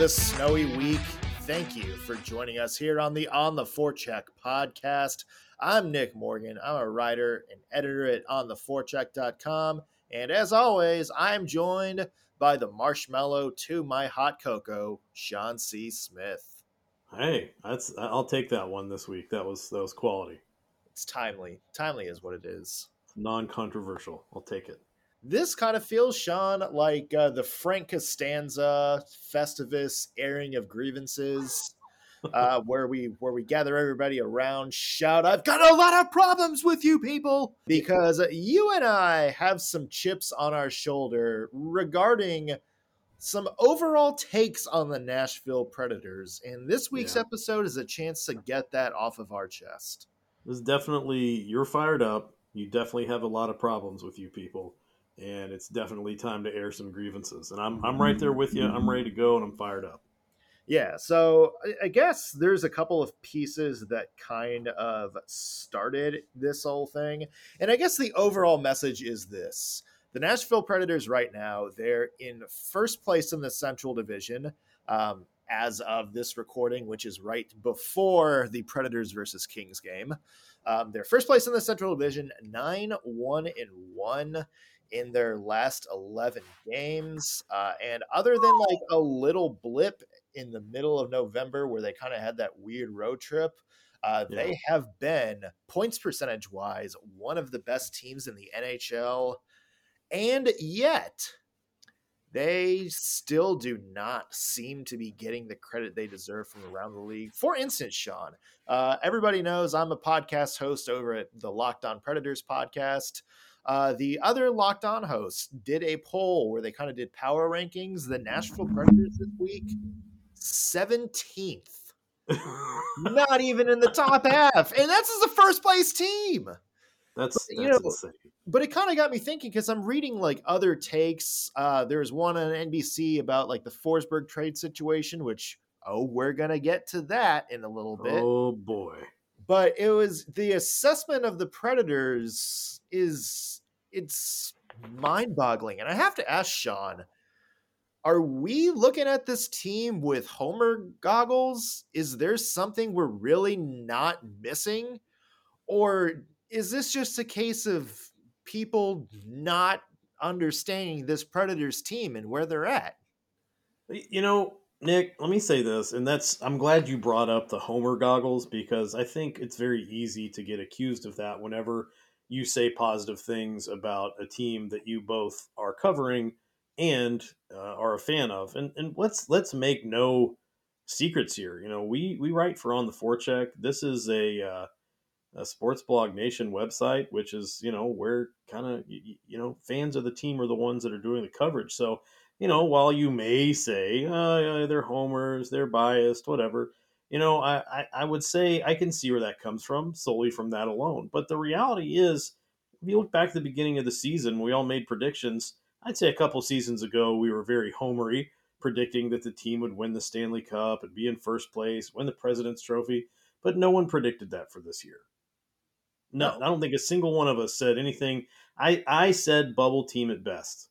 this snowy week, thank you for joining us here on the On the Forecheck podcast. I'm Nick Morgan. I'm a writer and editor at ontheforecheck.com. And as always, I'm joined by the marshmallow to my hot cocoa, Sean C. Smith. Hey, that's I'll take that one this week. That was that was quality. It's timely. Timely is what it is. Non-controversial. I'll take it. This kind of feels, Sean, like uh, the Frank Costanza Festivus airing of grievances, uh, where we where we gather everybody around, shout, "I've got a lot of problems with you people," because you and I have some chips on our shoulder regarding some overall takes on the Nashville Predators, and this week's Yeah. episode is a chance to get that off of our chest. This is definitely you're fired up. You definitely have a lot of problems with you people, and it's definitely time to air some grievances. And I'm I'm right there with you. I'm ready to go, and I'm fired up. Yeah, so I- guess there's a couple of pieces that kind of started this whole thing. And I guess the overall message is this the Nashville Predators, right now, they're in first place in the Central Division um, as of this recording, which is right before the Predators versus Kings game. Um, they're first place in the Central Division, 9 1 and 1 in their last 11 games. Uh, and other than like a little blip in the middle of November where they kind of had that weird road trip. Uh, Yeah. They have been, points percentage wise, one of the best teams in the NHL. And yet, they still do not seem to be getting the credit they deserve from around the league. For instance, Sean, uh, everybody knows I'm a podcast host over at the Locked On Predators podcast. Uh, the other Locked On hosts did a poll where they kind of did power rankings. The Nashville Predators this week, 17th. Not even in the top half. And that's as a first place team. That's that's You know, insane. But it kind of got me thinking because I'm reading like other takes. Uh, there's one on NBC about like the Forsberg trade situation, which, oh, we're going to get to that in a little bit. Oh boy. But it was the assessment of the predators is it's mind-boggling and i have to ask sean are we looking at this team with homer goggles? Is there something we're really not missing? Or is this just a case of people not understanding this predators team and where they're at? You know, Nick, let me say this, and that's I'm glad you brought up the Homer goggles because I think it's very easy to get accused of that whenever you say positive things about a team that you both are covering and uh, are a fan of. And and let's let's make no secrets here. You know, we we write for on the forecheck. This is a uh, a sports blog nation website, which is you know where kind of you, you know fans of the team are the ones that are doing the coverage. So you know, while you may say oh, they're homers, they're biased, whatever, you know, I, I, I would say I can see where that comes from solely from that alone. But the reality is, if you look back to the beginning of the season, we all made predictions. I'd say a couple seasons ago, we were very homery, predicting that the team would win the Stanley Cup and be in first place, win the President's Trophy. But no one predicted that for this year. No, No. I don't think a single one of us said anything. I, I said bubble team at best.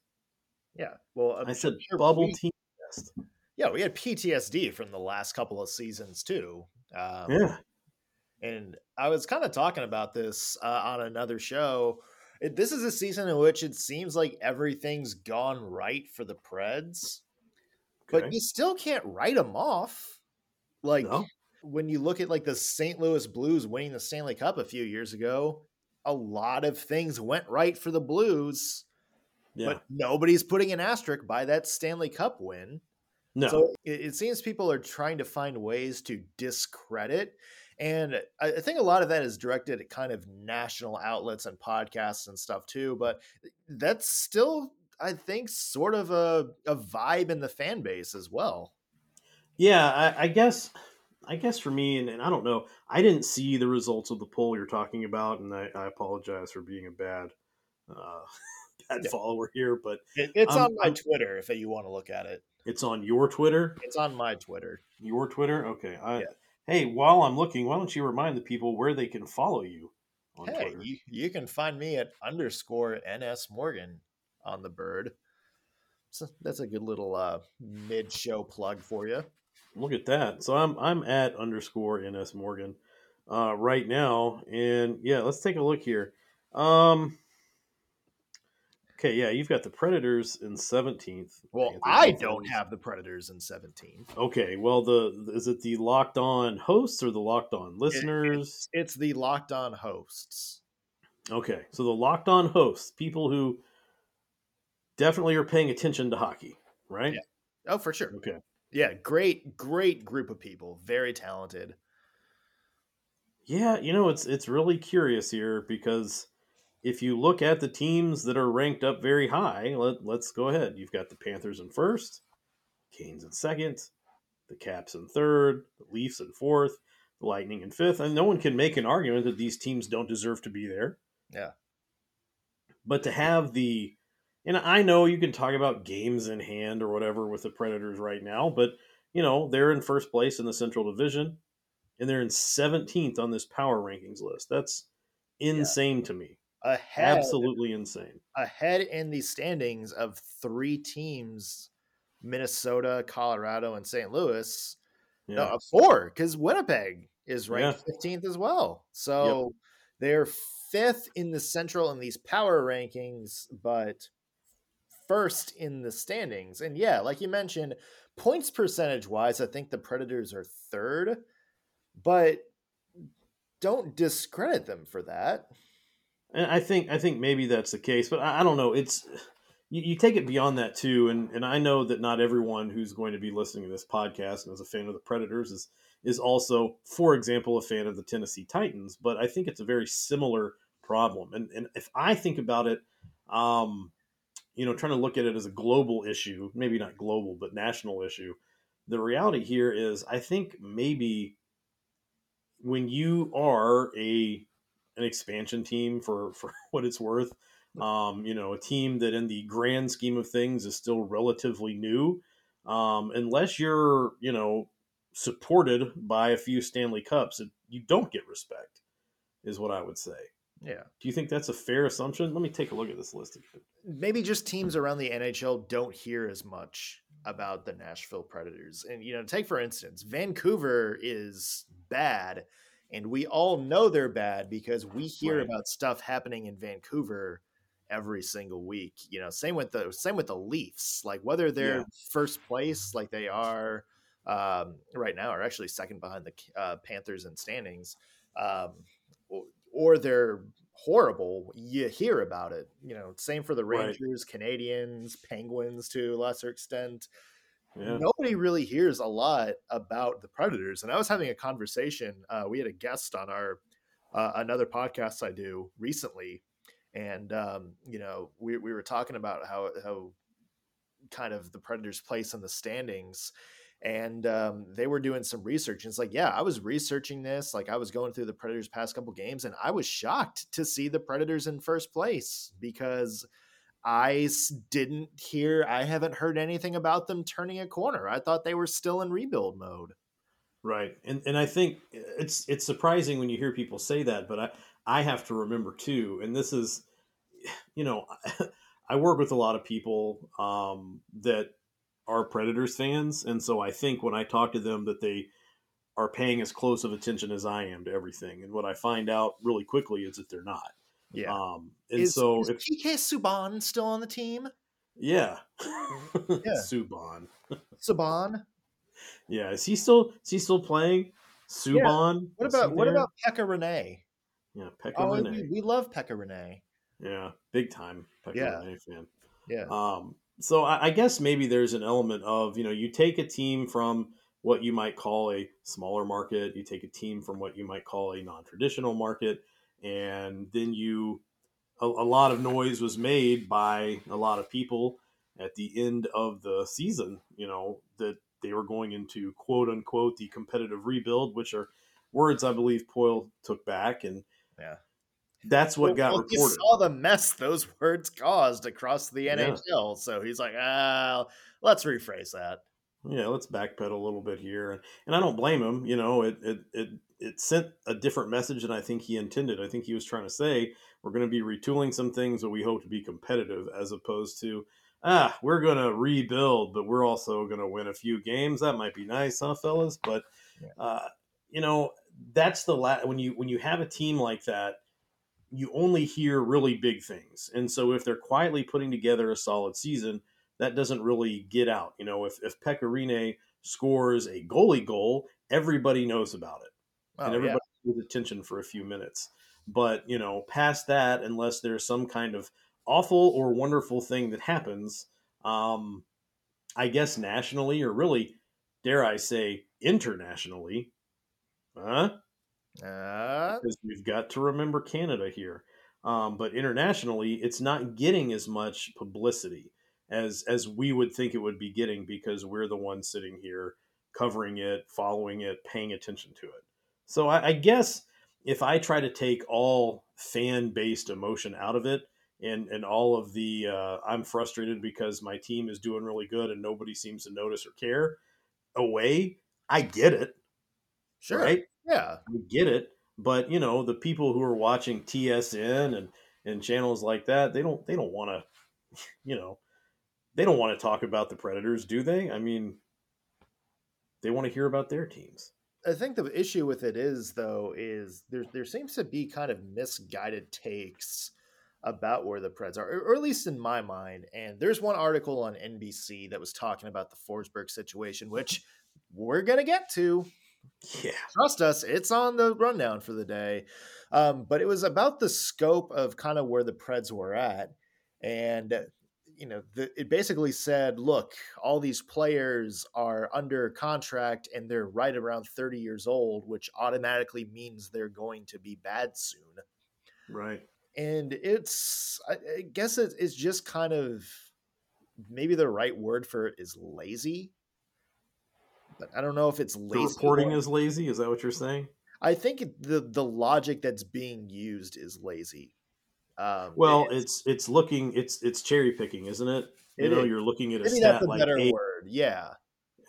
Yeah well I'm I said sure bubble we- team best. yeah we had ptsd from the last couple of seasons too um, Yeah. And I was kind of talking about this uh, on another show. It, this is a season in which it seems like everything's gone right for the Preds, but you still can't write them off. Like No. when you look at like the St. Louis Blues winning the Stanley Cup a few years ago, a lot of things went right for the Blues, Yeah. but nobody's putting an asterisk by that Stanley Cup win. no. So it, it seems people are trying to find ways to discredit. And I, I think a lot of that is directed at kind of national outlets and podcasts and stuff too. But that's still, I think, sort of a, a vibe in the fan base as well. yeah, I, I guess I guess for me, and, and I don't know, I didn't see the results of the poll you're talking about, and I, I apologize for being a bad uh, bad Yeah. follower here, but It, it's Um, on my Twitter if you want to look at it. it's on your Twitter. It's on my Twitter. Your Twitter? Okay. I, Yeah. Hey, while I'm looking, why don't you remind the people where they can follow you on Hey, you, you can find me at underscore NS Morgan on the bird. So that's a good little uh, mid-show plug for you. Look at that. So I'm I'm at underscore ns morgan uh, right now, and yeah, let's take a look here. Um, okay, yeah, you've got the Predators in 17th. Well, I don't have the Predators in 17. Okay, well, the is it the locked on hosts or the locked on listeners? It's the Locked On hosts. Okay, so the locked on hosts, people who definitely are paying attention to hockey, right? Yeah. Oh, for sure. Okay. Yeah, great, great group of people. Very talented. Yeah, you know, it's it's really curious here because if you look at the teams that are ranked up very high, let, let's go ahead. You've got the Panthers in first, Canes in second, the Caps in third, the Leafs in fourth, the Lightning in fifth, and no one can make an argument that these teams don't deserve to be there. Yeah. But to have the and I know you can talk about games in hand or whatever with the Predators right now, but you know, they're in first place in the Central Division and they're in 17th on this power rankings list. That's insane to me. Ahead, Absolutely insane. ahead in the standings of three teams Minnesota, Colorado, and St. Louis. Yeah. No, four, because Winnipeg is ranked Yeah. 15th as well. So they're fifth in the Central in these power rankings, but first in the standings. And yeah, like you mentioned, points percentage wise, I think the Predators are third, but don't discredit them for that. And I think I think maybe that's the case, but I, I don't know. It's you, you take it beyond that too, and and I know that not everyone who's going to be listening to this podcast and is a fan of the Predators is is also, for example, a fan of the Tennessee Titans. But I think it's a very similar problem, and and if I think about it, um, you know, trying to look at it as a global issue, maybe not global, but national issue. The reality here is, I think maybe when you are a an expansion team for for what it's worth. Um, you know, a team that in the grand scheme of things is still relatively new. Um, unless you're, you know, supported by a few Stanley Cups, you don't get respect, is what I would say. Yeah. Do you think that's a fair assumption? Let me take a look at this list again. maybe just teams around the NHL don't hear as much about the Nashville Predators. And you know, take for instance, Vancouver is bad and we all know they're bad because we hear Right. about stuff happening in Vancouver every single week. You know, same with the same with the Leafs. Like whether they're Yeah. first place like they are um, right now or actually second behind the uh, Panthers in standings um, or, or they're horrible, you hear about it. You know, same for the Right. Rangers, Canadiens, Penguins to a lesser extent. Yeah. Nobody really hears a lot about the Predators. And I was having a conversation. Uh, we had a guest on our uh, another podcast I do recently, and um, you know, we we were talking about how how kind of the Predators' place in the standings. And um, they were doing some research. And it's like, yeah, I was researching this. Like, I was going through the Predators' past couple games, and I was shocked to see the Predators in first place because I didn't hear, I haven't heard anything about them turning a corner. I thought they were still in rebuild mode. Right. And and I think it's it's surprising when you hear people say that, but I I have to remember too, and this is you know, I work with a lot of people um, that are Predators fans, and so I think when I talk to them that they are paying as close of attention as I am to everything, and what I find out really quickly is that they're not. Yeah. Um, and is, so is if PK Subban still on the team? yeah, Yeah. Subban. Saban? Yeah, is he still is he still playing? Subban. What Is he about what about Pekka Rinne? yeah Pekka Oh, we, we love Pekka Rinne. Yeah, big time Pekka Yeah. Fan. Yeah. Um, so I, I guess maybe there's an element of you know you take a team from what you might call a smaller market, you take a team from what you might call a non-traditional market, and then you a, a lot of noise was made by a lot of people at the end of the season. You know that they were going into quote unquote the competitive rebuild, which are words I believe Poile took back, and Yeah. that's what Well- got well, He reported. saw the mess those words caused across the Yeah. NHL, so he's like, ah, let's rephrase that. Yeah, let's backpedal a little bit here, and, and I don't blame him. You know, it, it it it sent a different message than I think he intended. I think he was trying to say we're going to be retooling some things, but we hope to be competitive, as opposed to ah, we're going to rebuild, but we're also going to win a few games. That might be nice, huh, fellas? But, uh, you know, that's the la- when you when you have a team like that, you only hear really big things. And so if they're quietly putting together a solid season, that doesn't really get out. You know, if if Pekka Rinne scores a goalie goal, everybody knows about it, Oh, and yeah. everybody pays attention for a few minutes. But you know, past that, unless there's some kind of awful or wonderful thing that happens, um, I guess nationally, or really, dare I say, internationally, huh? Uh, because we've got to remember Canada here. Um, but internationally, it's not getting as much publicity as as we would think it would be getting because we're the ones sitting here covering it, following it, paying attention to it. So I, I guess if I try to take all fan based emotion out of it and and all of the uh, I'm frustrated because my team is doing really good and nobody seems to notice or care away, I get it, sure. right? Yeah. I get it, but you know, the people who are watching TSN and and channels like that, they don't they don't want to, you know, they don't want to talk about the Predators, do they? I mean, they want to hear about their teams. I think the issue with it is though is there there seems to be kind of misguided takes about where the Preds are, or, at least in my mind. And there's one article on NBC that was talking about the Forsberg situation, which we're gonna get to. Yeah. Trust us, it's on the rundown for the day. Um, but it was about the scope of kind of where the Preds were at, and you know, the, it basically said, look, all these players are under contract and they're right around 30 years old, which automatically means they're going to be bad soon. Right. And it's, I, I guess it, it's just kind of maybe the right word for it is lazy. But I don't know if it's The lazy. reporting or- is lazy. Is that what you're saying? I think the the logic that's being used is lazy. Um, Well, it's- it's it's looking it's it's cherry picking, isn't it? You It know, is. you're looking at a maybe that's stat a like better age, word. Yeah.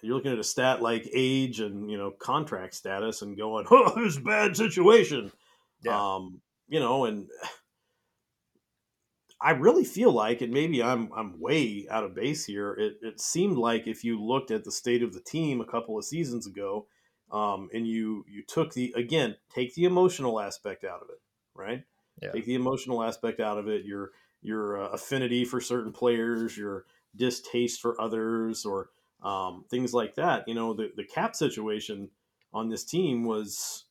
you're looking at a stat like age and you know contract status and going, "Oh, this bad situation." Yeah. Um, you know, and I really feel like, and maybe I'm I'm way out of base here. It, it seemed like if you looked at the state of the team a couple of seasons ago, um, and you you took the again take the emotional aspect out of it, right? Yeah. Take the emotional aspect out of it. Your your uh, affinity for certain players, your distaste for others, or um, things like that. You know, the the cap situation on this team was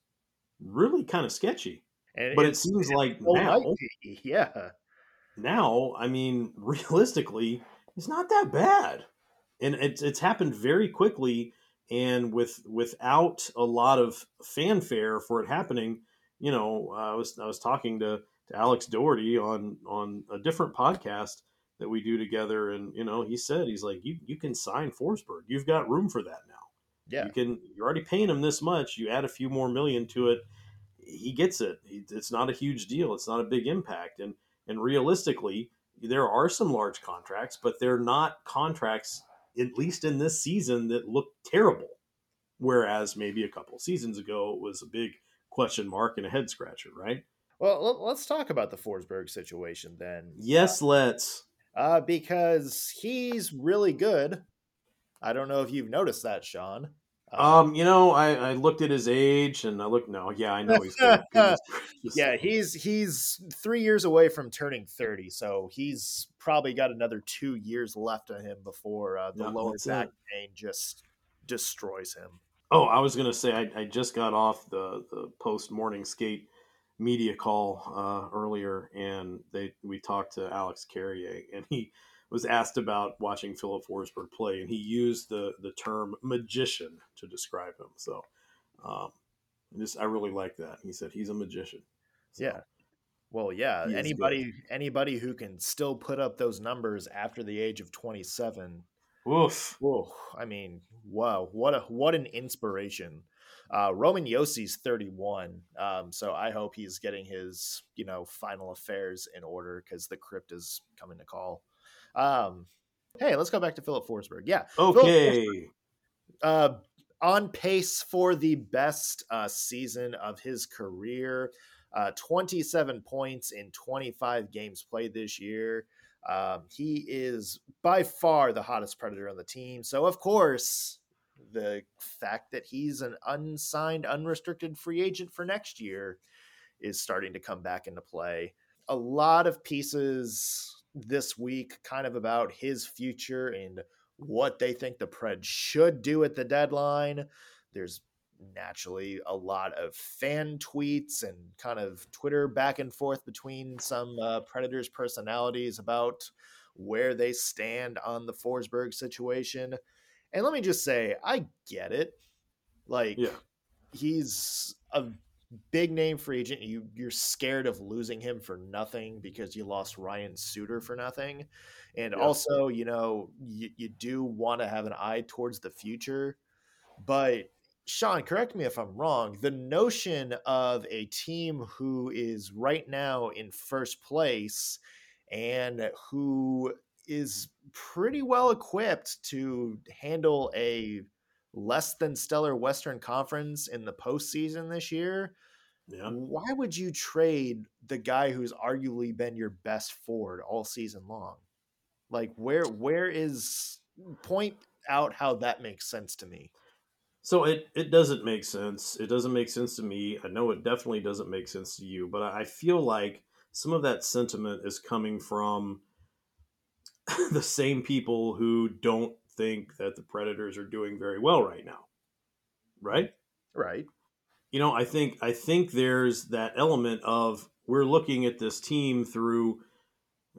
really kind of sketchy. And But it seems like now, yeah. now, I mean, realistically, it's not that bad, and it's it's happened very quickly and with without a lot of fanfare for it happening. You know, I was I was talking to, to Alex Doherty on on a different podcast that we do together, and you know, he said he's like, you you can sign Forsberg, you've got room for that now. Yeah. You can you're already paying him this much. You add a few more million to it, he gets it. It's not a huge deal. It's not a big impact. And and realistically, there are some large contracts, but they're not contracts, at least in this season, that look terrible. Whereas maybe a couple seasons ago it was a big question mark and a head scratcher, right? Well, let- let's talk about the Forsberg situation then. Yes, let's. Uh, because he's really good. I don't know if you've noticed that, Sean. Uh, Um, you know, I, I looked at his age and I looked. No, yeah, I know he's good. Yeah, he's he's three years away from turning thirty, so he's probably got another two years left of him before uh, the Yeah, lower back pain just destroys him. Oh, I was gonna say I, I just got off the the post morning skate media call uh, earlier, and they we talked to Alex Carrier, and he was asked about watching Filip Forsberg play, and he used the the term magician to describe him. So, um, just I really like that. He said he's a magician. So, Yeah. Well, yeah. Anybody anybody who can still put up those numbers after the age of twenty seven Oof. Whoa, I mean, wow, what a what an inspiration. Uh, Roman Josi's 31, um, so I hope he's getting his you know final affairs in order because the crypt is coming to call. Um, hey, let's go back to Filip Forsberg. Yeah, Okay. uh, on pace for the best uh, season of his career. Uh, 27 points in 25 games played this year. Um, he is by far the hottest predator on the team. So, of course, the fact that he's an unsigned, unrestricted free agent for next year is starting to come back into play. A lot of pieces this week kind of about his future and what they think the Pred should do at the deadline. There's naturally a lot of fan tweets and kind of Twitter back and forth between some uh, Predators personalities about where they stand on the Forsberg situation. And let me just say, I get it. Like, Yeah. he's a big name free agent. You you're scared of losing him for nothing because you lost Ryan Suter for nothing. And Yeah. also, you know, you, you do want to have an eye towards the future. But Sean, correct me if I'm wrong. The notion of a team who is right now in first place and who is pretty well equipped to handle a less than stellar Western Conference in the postseason this year. Yeah. Why would you trade the guy who's arguably been your best forward all season long? Like where where is point out how that makes sense to me. So it, it doesn't make sense. It doesn't make sense to me. I know it definitely doesn't make sense to you, but I feel like some of that sentiment is coming from the same people who don't think that the Predators are doing very well right now. Right? Right. You know, I think I think there's that element of we're looking at this team through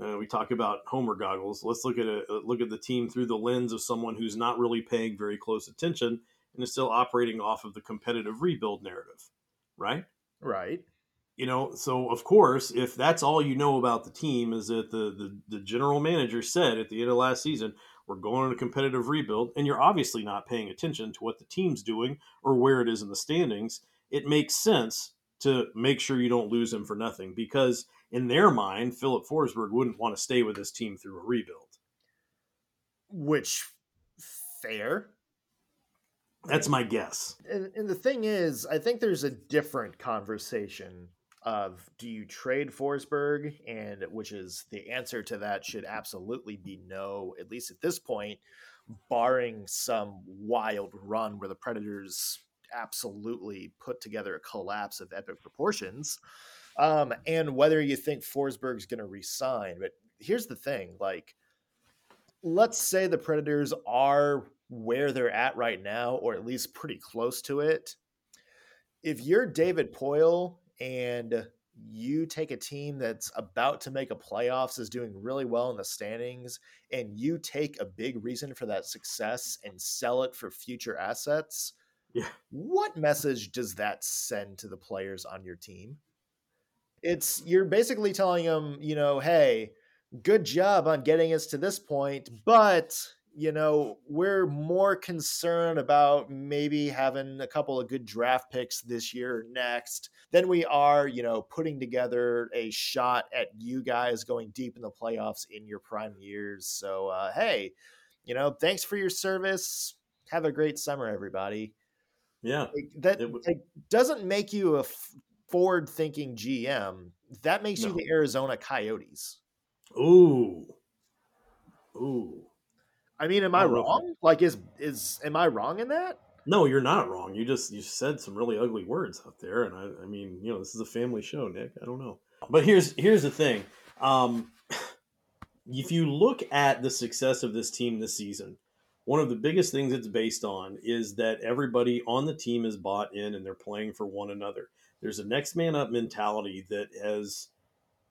uh, we talk about Homer goggles. Let's look at a look at the team through the lens of someone who's not really paying very close attention and is still operating off of the competitive rebuild narrative, right? Right. You know, so of course, if that's all you know about the team is that the the, the general manager said at the end of last season, we're going on a competitive rebuild, and you're obviously not paying attention to what the team's doing or where it is in the standings, it makes sense to make sure you don't lose him for nothing because in their mind, Filip Forsberg wouldn't want to stay with his team through a rebuild. Which fair. That's my guess. And, and the thing is, I think there's a different conversation of do you trade Forsberg, and which is the answer to that should absolutely be no, at least at this point, barring some wild run where the Predators absolutely put together a collapse of epic proportions. Um, and whether you think Forsberg's going to resign. But here's the thing like, let's say the Predators are where they're at right now, or at least pretty close to it. If you're David Poile and you take a team that's about to make a playoffs, is doing really well in the standings, and you take a big reason for that success and sell it for future assets, Yeah. what message does that send to the players on your team? It's you're basically telling them, you know, hey, good job on getting us to this point, but you know, we're more concerned about maybe having a couple of good draft picks this year or next than we are, you know, putting together a shot at you guys going deep in the playoffs in your prime years. So, uh, hey, you know, thanks for your service. Have a great summer, everybody. Yeah. That It doesn't make you a f- forward-thinking GM. That makes you the Arizona Coyotes. Ooh. Ooh. I mean, am I I don't know wrong? Like, is is am I wrong in that? No, you're not wrong. You just you said some really ugly words out there, and I, I mean, you know, this is a family show, Nick. I don't know, but here's here's the thing. Um, if you look at the success of this team this season, one of the biggest things it's based on is that everybody on the team is bought in and they're playing for one another. There's a next man up mentality that has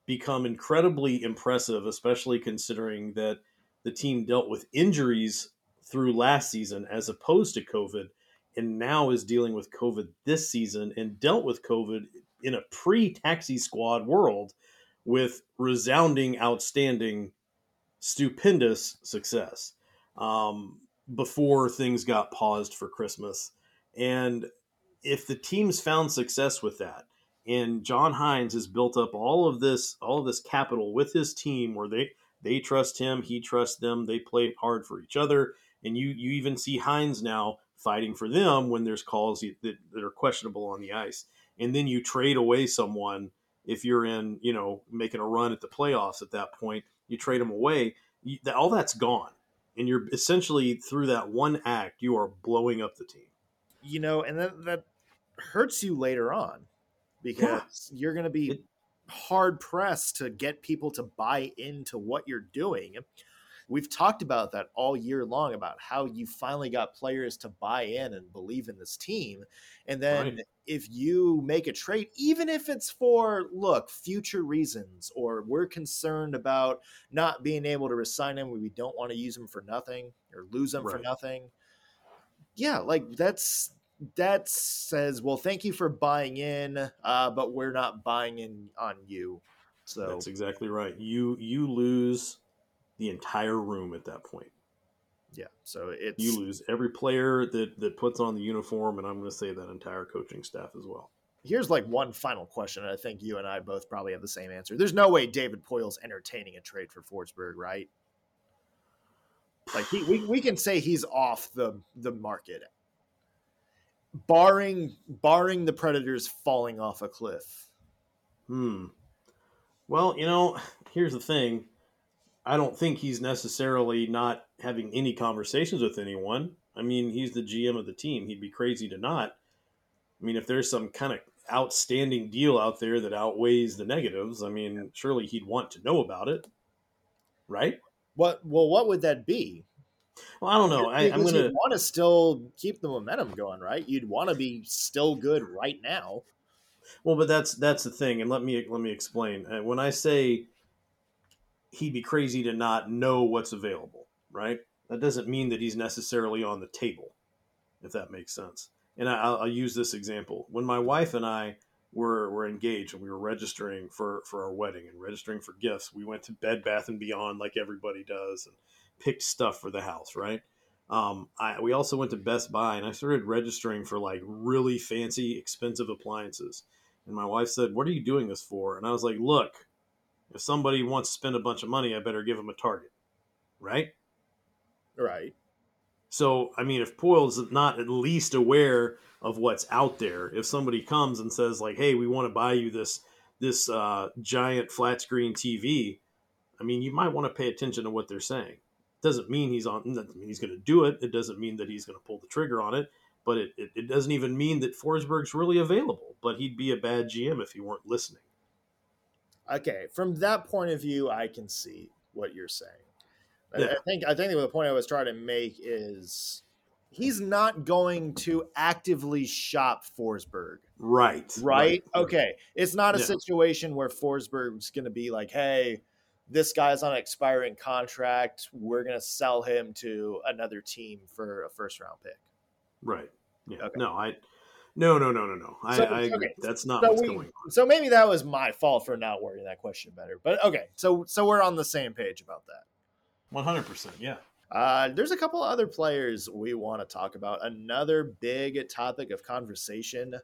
become incredibly impressive, especially considering that the team dealt with injuries through last season as opposed to COVID, and now is dealing with COVID this season and dealt with COVID in a pre taxi squad world with resounding, outstanding, stupendous success um, before things got paused for Christmas. And if the team's found success with that, and John Hynes has built up all of this, all of this capital with his team, where they they trust him, he trusts them, they play hard for each other, and you you even see Hynes now fighting for them when there's calls that, that are questionable on the ice, and then you trade away someone if you're in, you know, making a run at the playoffs at that point. you trade them away. You, all that's gone, and you're essentially through that one act, you are blowing up the team. You know, and that that hurts you later on because yeah. you're going to be it, hard pressed to get people to buy into what you're doing we've talked about that all year long about how you finally got players to buy in and believe in this team. And then right. if you make a trade, even if it's for, look, future reasons, or we're concerned about not being able to resign him, we don't want to use him for nothing or lose him right. for nothing. Yeah, like that's that says, well, thank you for buying in, uh, but we're not buying in on you. So that's exactly right. You you lose the entire room at that point. Yeah, so it's you lose every player that that puts on the uniform, and I'm going to say that entire coaching staff as well. Here's like one final question, and I think you and I both probably have the same answer. There's no way David Poile's entertaining a trade for Forsberg, right? Like he, we, we can say he's off the the market, barring barring the Predators falling off a cliff. Hmm. Well, you know, here's the thing I don't think he's necessarily not having any conversations with anyone. I mean, he's the GM of the team. He'd be crazy to not. I mean, if there's some kind of outstanding deal out there that outweighs the negatives, I mean, surely he'd want to know about it, right? What? Well, what would that be? Well, I don't know. I, am gonna want to still keep the momentum going, right? You'd want to be still good right now. Well, but that's that's the thing, and let me let me explain. Uh, when I say he'd be crazy to not know what's available, right? That doesn't mean that he's necessarily on the table, if that makes sense. And I, will use this example. When my wife and I were, were engaged and we were registering for, for our wedding and registering for gifts, we went to Bed Bath and Beyond like everybody does and picked stuff for the house, right? Um, I, we also went to Best Buy and I started registering for like really fancy, expensive appliances. And my wife said, What are you doing this for? And I was like, Look, if somebody wants to spend a bunch of money, I better give them a target, right? Right. So, I mean, if Poile's not at least aware of what's out there, if somebody comes and says like, "Hey, we want to buy you this this uh, giant flat screen TV," I mean, you might want to pay attention to what they're saying. Doesn't mean he's on. Doesn't mean he's going to do it. It doesn't mean that he's going to pull the trigger on it. But it, it, it doesn't even mean that Forsberg's really available. But he'd be a bad GM if he weren't listening okay, from that point of view, I can see what you're saying. Yeah. I, think I think the point I was trying to make is he's not going to actively shop Forsberg. Right. Right. right. Okay. It's not a yeah. situation where Forsberg's going to be like, hey, this guy's on an expiring contract. We're going to sell him to another team for a first round pick. Right. Yeah. Okay. No, I no, no, no, no, no. I, so, I okay. that's not so what's we, going on. So maybe that was my fault for not wording that question better. But okay, so so we're on the same page about that. One hundred percent, yeah. Uh, there's a couple other players we want to talk about. Another big topic of conversation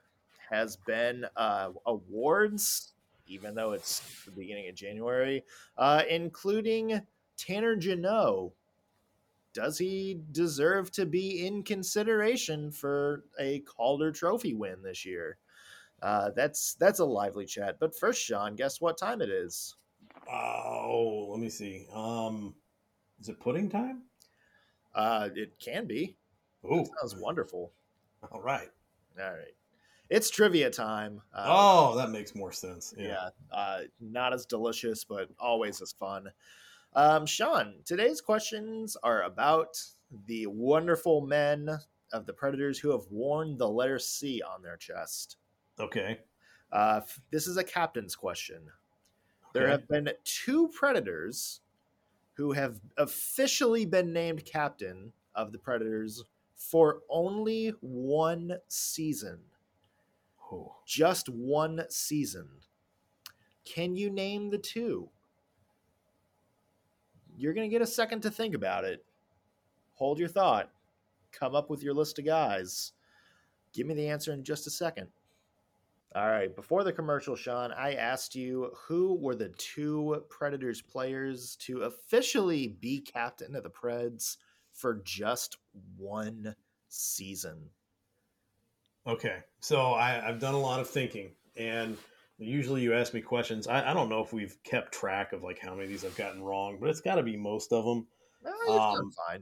has been uh, awards, even though it's the beginning of January, uh, including Tanner Jeannot does he deserve to be in consideration for a Calder Trophy win this year? Uh, that's that's a lively chat. But first, Sean, guess what time it is? Oh, let me see. Um, is it pudding time? Uh, it can be. Oh, sounds wonderful. All right, all right. It's trivia time. Uh, oh, that makes more sense. Yeah, yeah uh, not as delicious, but always as fun. Um, Sean, today's questions are about the wonderful men of the Predators who have worn the letter C on their chest. Okay. Uh, this is a captain's question. Okay. There have been two Predators who have officially been named captain of the Predators for only one season. Oh. Just one season. Can you name the two? you're going to get a second to think about it. Hold your thought. Come up with your list of guys. Give me the answer in just a second. All right, before the commercial, Sean, I asked you who were the two Predators players to officially be captain of the Preds for just one season. Okay, so I, have done a lot of thinking, and Usually, you ask me questions. I, I don't know if we've kept track of like how many of these I've gotten wrong, but it's got to be most of them. Oh, um, fine.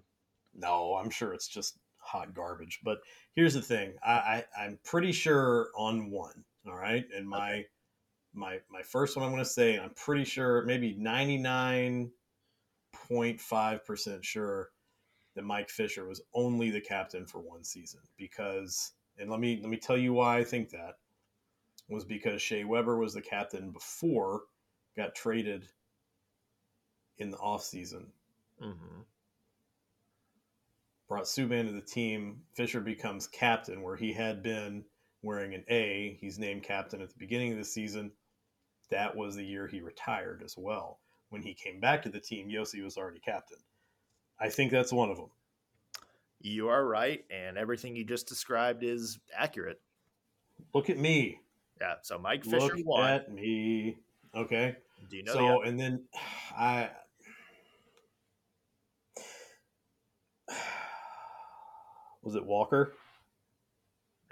No, I'm sure it's just hot garbage. But here's the thing: I, I am pretty sure on one. All right, and my okay. my my first one I'm going to say I'm pretty sure maybe 99.5 percent sure that Mike Fisher was only the captain for one season because and let me let me tell you why I think that was because Shea Weber was the captain before got traded in the offseason. Mm-hmm. Brought Subban to the team. Fisher becomes captain where he had been wearing an A. He's named captain at the beginning of the season. That was the year he retired as well. When he came back to the team, Josi was already captain. I think that's one of them. You are right, and everything you just described is accurate. Look at me. Yeah. So Mike Fisher Look won. at me. Okay. Do you know? So the and then I. Was it Walker?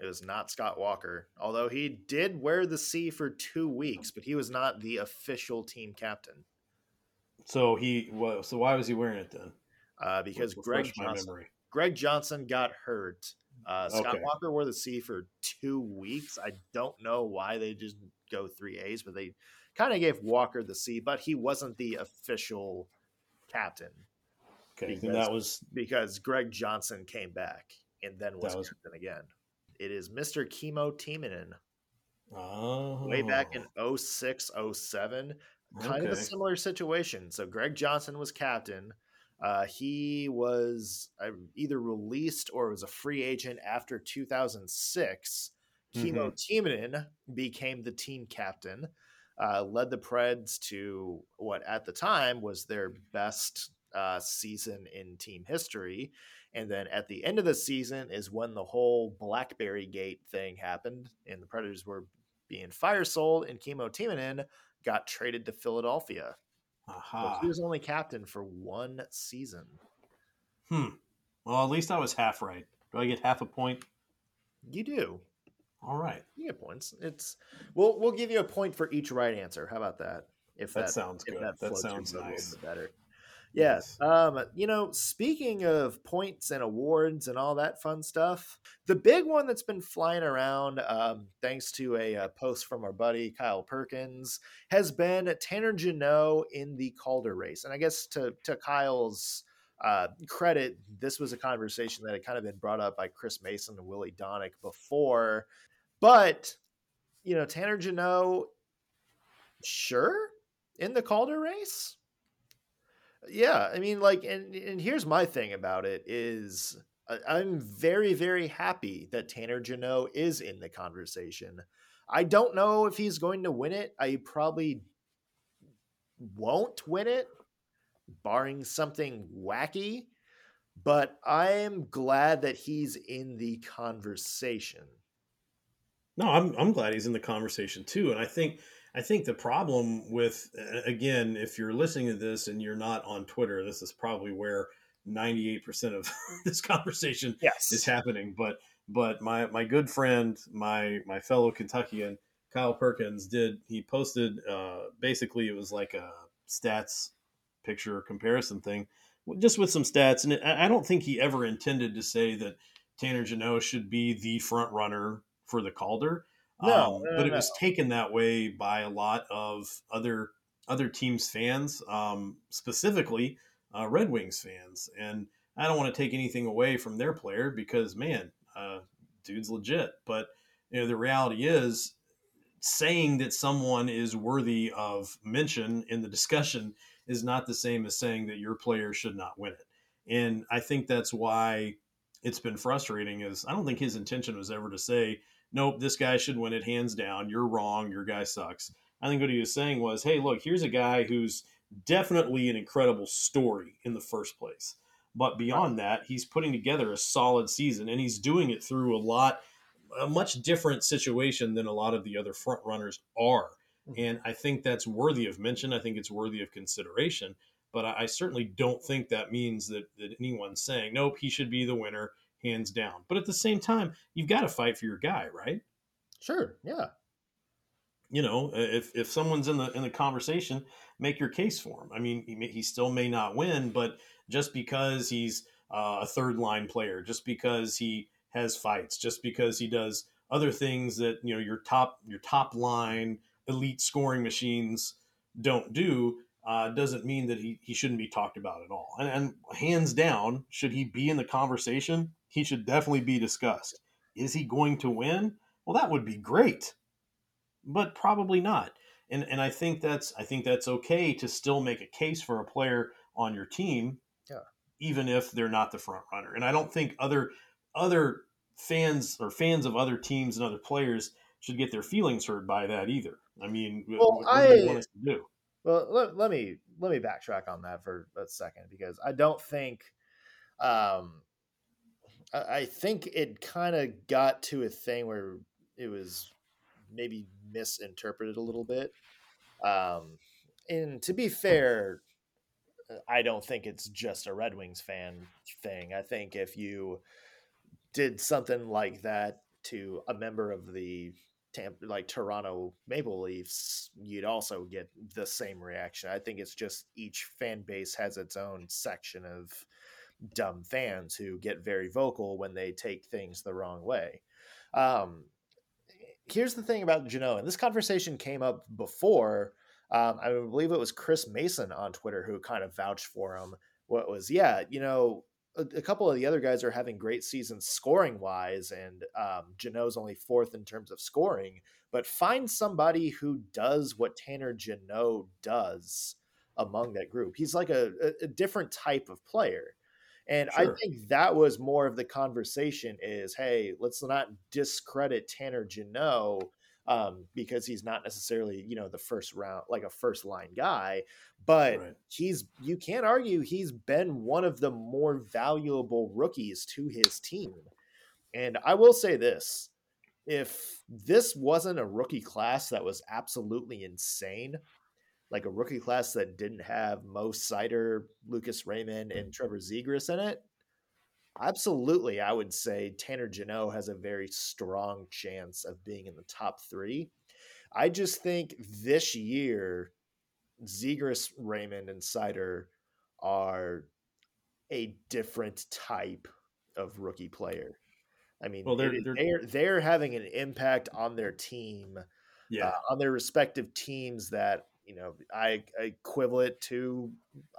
It was not Scott Walker, although he did wear the C for two weeks, but he was not the official team captain. So he was. So why was he wearing it then? Uh, because Greg Johnson, Greg Johnson got hurt uh, Scott okay. Walker wore the C for two weeks. I don't know why they just go three A's, but they kind of gave Walker the C, but he wasn't the official captain. Okay, because, that was because Greg Johnson came back and then was, was... captain again. It is Mr. Kimmo Timonen. Oh. Way back in 06, 07. Kind okay. of a similar situation. So Greg Johnson was captain. Uh, he was uh, either released or was a free agent after 2006. Mm-hmm. Kimmo Timonen became the team captain, uh, led the Preds to what at the time was their best uh, season in team history. And then at the end of the season is when the whole Blackberry Gate thing happened, and the Predators were being fire sold, and Kimmo Timonen got traded to Philadelphia. Aha. he was only captain for one season. Hmm. Well, at least I was half right. Do I get half a point? You do. All right. You get points. It's we'll we'll give you a point for each right answer. How about that? If that, that sounds good. That, that sounds nice. better. Yes. Um, you know, speaking of points and awards and all that fun stuff, the big one that's been flying around, um, thanks to a, a, post from our buddy Kyle Perkins, has been Tanner Jeannot in the Calder race. And I guess to to Kyle's uh, credit, this was a conversation that had kind of been brought up by Chris Mason and Willy Daunic before. But, you know, Tanner Jeannot, sure, in the Calder race? Yeah, I mean, like, and and here's my thing about it is I'm very very happy that Tanner Jeannot is in the conversation. I don't know if he's going to win it. I probably won't win it, barring something wacky. But I'm glad that he's in the conversation. No, I'm I'm glad he's in the conversation too, and I think I think the problem with, again, if you're listening to this and you're not on Twitter, this is probably where 98% of this conversation yes. is happening. But, but my, my good friend, my, my fellow Kentuckian, Kyle Perkins did, he posted, uh, basically it was like a stats picture comparison thing just with some stats. And I don't think he ever intended to say that Tanner Jeannot should be the front runner for the Calder. No, um, no but it no. was taken that way by a lot of other other teams' fans, um, specifically uh, Red Wings fans. And I don't want to take anything away from their player because, man, uh, dude's legit. But you know, the reality is, saying that someone is worthy of mention in the discussion is not the same as saying that your player should not win it. And I think that's why it's been frustrating. Is I don't think his intention was ever to say nope, this guy should win it hands down. You're wrong. Your guy sucks. I think what he was saying was, hey, look, here's a guy who's definitely an incredible story in the first place. But beyond that, he's putting together a solid season and he's doing it through a lot, a much different situation than a lot of the other front runners are. Mm-hmm. And I think that's worthy of mention. I think it's worthy of consideration. But I, I certainly don't think that means that, that anyone's saying, nope, he should be the winner hands down. But at the same time, you've got to fight for your guy, right? Sure. Yeah. you know, if if someone's in the in the conversation, make your case for him. I mean, he, may, he still may not win, but just because he's uh, a third line player, just because he has fights, just because he does other things that you know your top your top line elite scoring machines don't do, uh, doesn't mean that he, he shouldn't be talked about at all. And, and hands down, should he be in the conversation? He should definitely be discussed. Is he going to win? Well, that would be great, but probably not. And and I think that's I think that's okay to still make a case for a player on your team, yeah. even if they're not the front runner. And I don't think other other fans or fans of other teams and other players should get their feelings hurt by that either. I mean, well, what, what do they want us to do? Well, let, let me let me backtrack on that for a second because I don't think um I, think it kind of got to a thing where it was maybe misinterpreted a little bit. Um and to be fair, I don't think it's just a Red Wings fan thing. I think if you did something like that to a member of the like Toronto Maple Leafs, you'd also get the same reaction. I think it's just each fan base has its own section of dumb fans who get very vocal when they take things the wrong way. Um, here's the thing about Jeannot, and this conversation came up before. Um, I believe it was Chris Mason on Twitter who kind of vouched for him. What was, yeah, you know, a, a, couple of the other guys are having great seasons scoring wise, and um, only fourth in terms of scoring. But find somebody who does what Tanner Jeannot does among that group. He's like a, a different type of player. And sure. I think that was more of the conversation is, hey, let's not discredit Tanner Jeannot um, because he's not necessarily you know the first round like a first line guy, but right. he's you can't argue he's been one of the more valuable rookies to his team. And I will say this: if this wasn't a rookie class that was absolutely insane, like a rookie class that didn't have Mo Seider, Lucas Raymond, and Trevor Zegras in it, absolutely, I would say Tanner Jeannot has a very strong chance of being in the top three. I just think this year, Zegras, Raymond, and Seider are a different type of rookie player. I mean, well, they're, they're, they're they're having an impact on their team, yeah, uh, on their respective teams that you know I, I equivalent to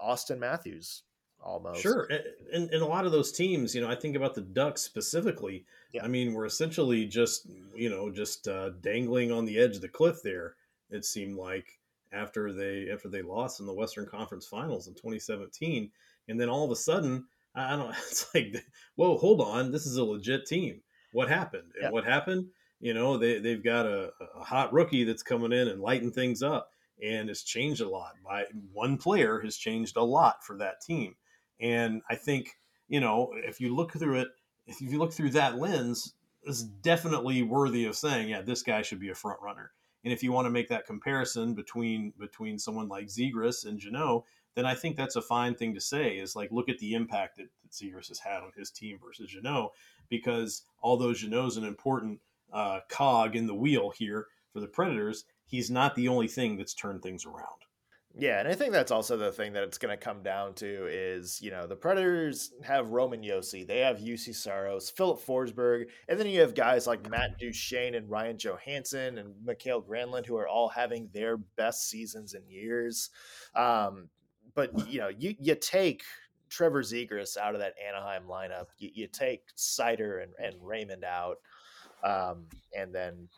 Auston Matthews almost. Sure, and, and a lot of those teams, you know, I think about the Ducks specifically. Yeah. I mean, we're essentially just you know just uh, dangling on the edge of the cliff there. It seemed like after they after they lost in the Western Conference Finals in 2017, and then all of a sudden, I don't. It's like, whoa, hold on, this is a legit team. What happened? And yeah. what happened? You know, they they've got a, a hot rookie that's coming in and lighting things up and it's changed a lot. By one player has changed a lot for that team. And I think, you know, if you look through it, if you look through that lens, is definitely worthy of saying, yeah, this guy should be a front runner. And if you want to make that comparison between between someone like Zegras and Jeannot, then I think that's a fine thing to say. Is like look at the impact that, that Zegras has had on his team versus Jeannot, because although Jeannot's an important uh, cog in the wheel here for the Predators, he's not the only thing that's turned things around. Yeah, and I think that's also the thing that it's going to come down to is, you know, the Predators have Roman Josi, they have Juuse Saros, Filip Forsberg, and then you have guys like Matt Duchene and Ryan Johansen and Mikael Granlund who are all having their best seasons in years. Um, but, you know, you, you take Trevor Zegras out of that Anaheim lineup, you, you take Seider and, and Raymond out, um, and then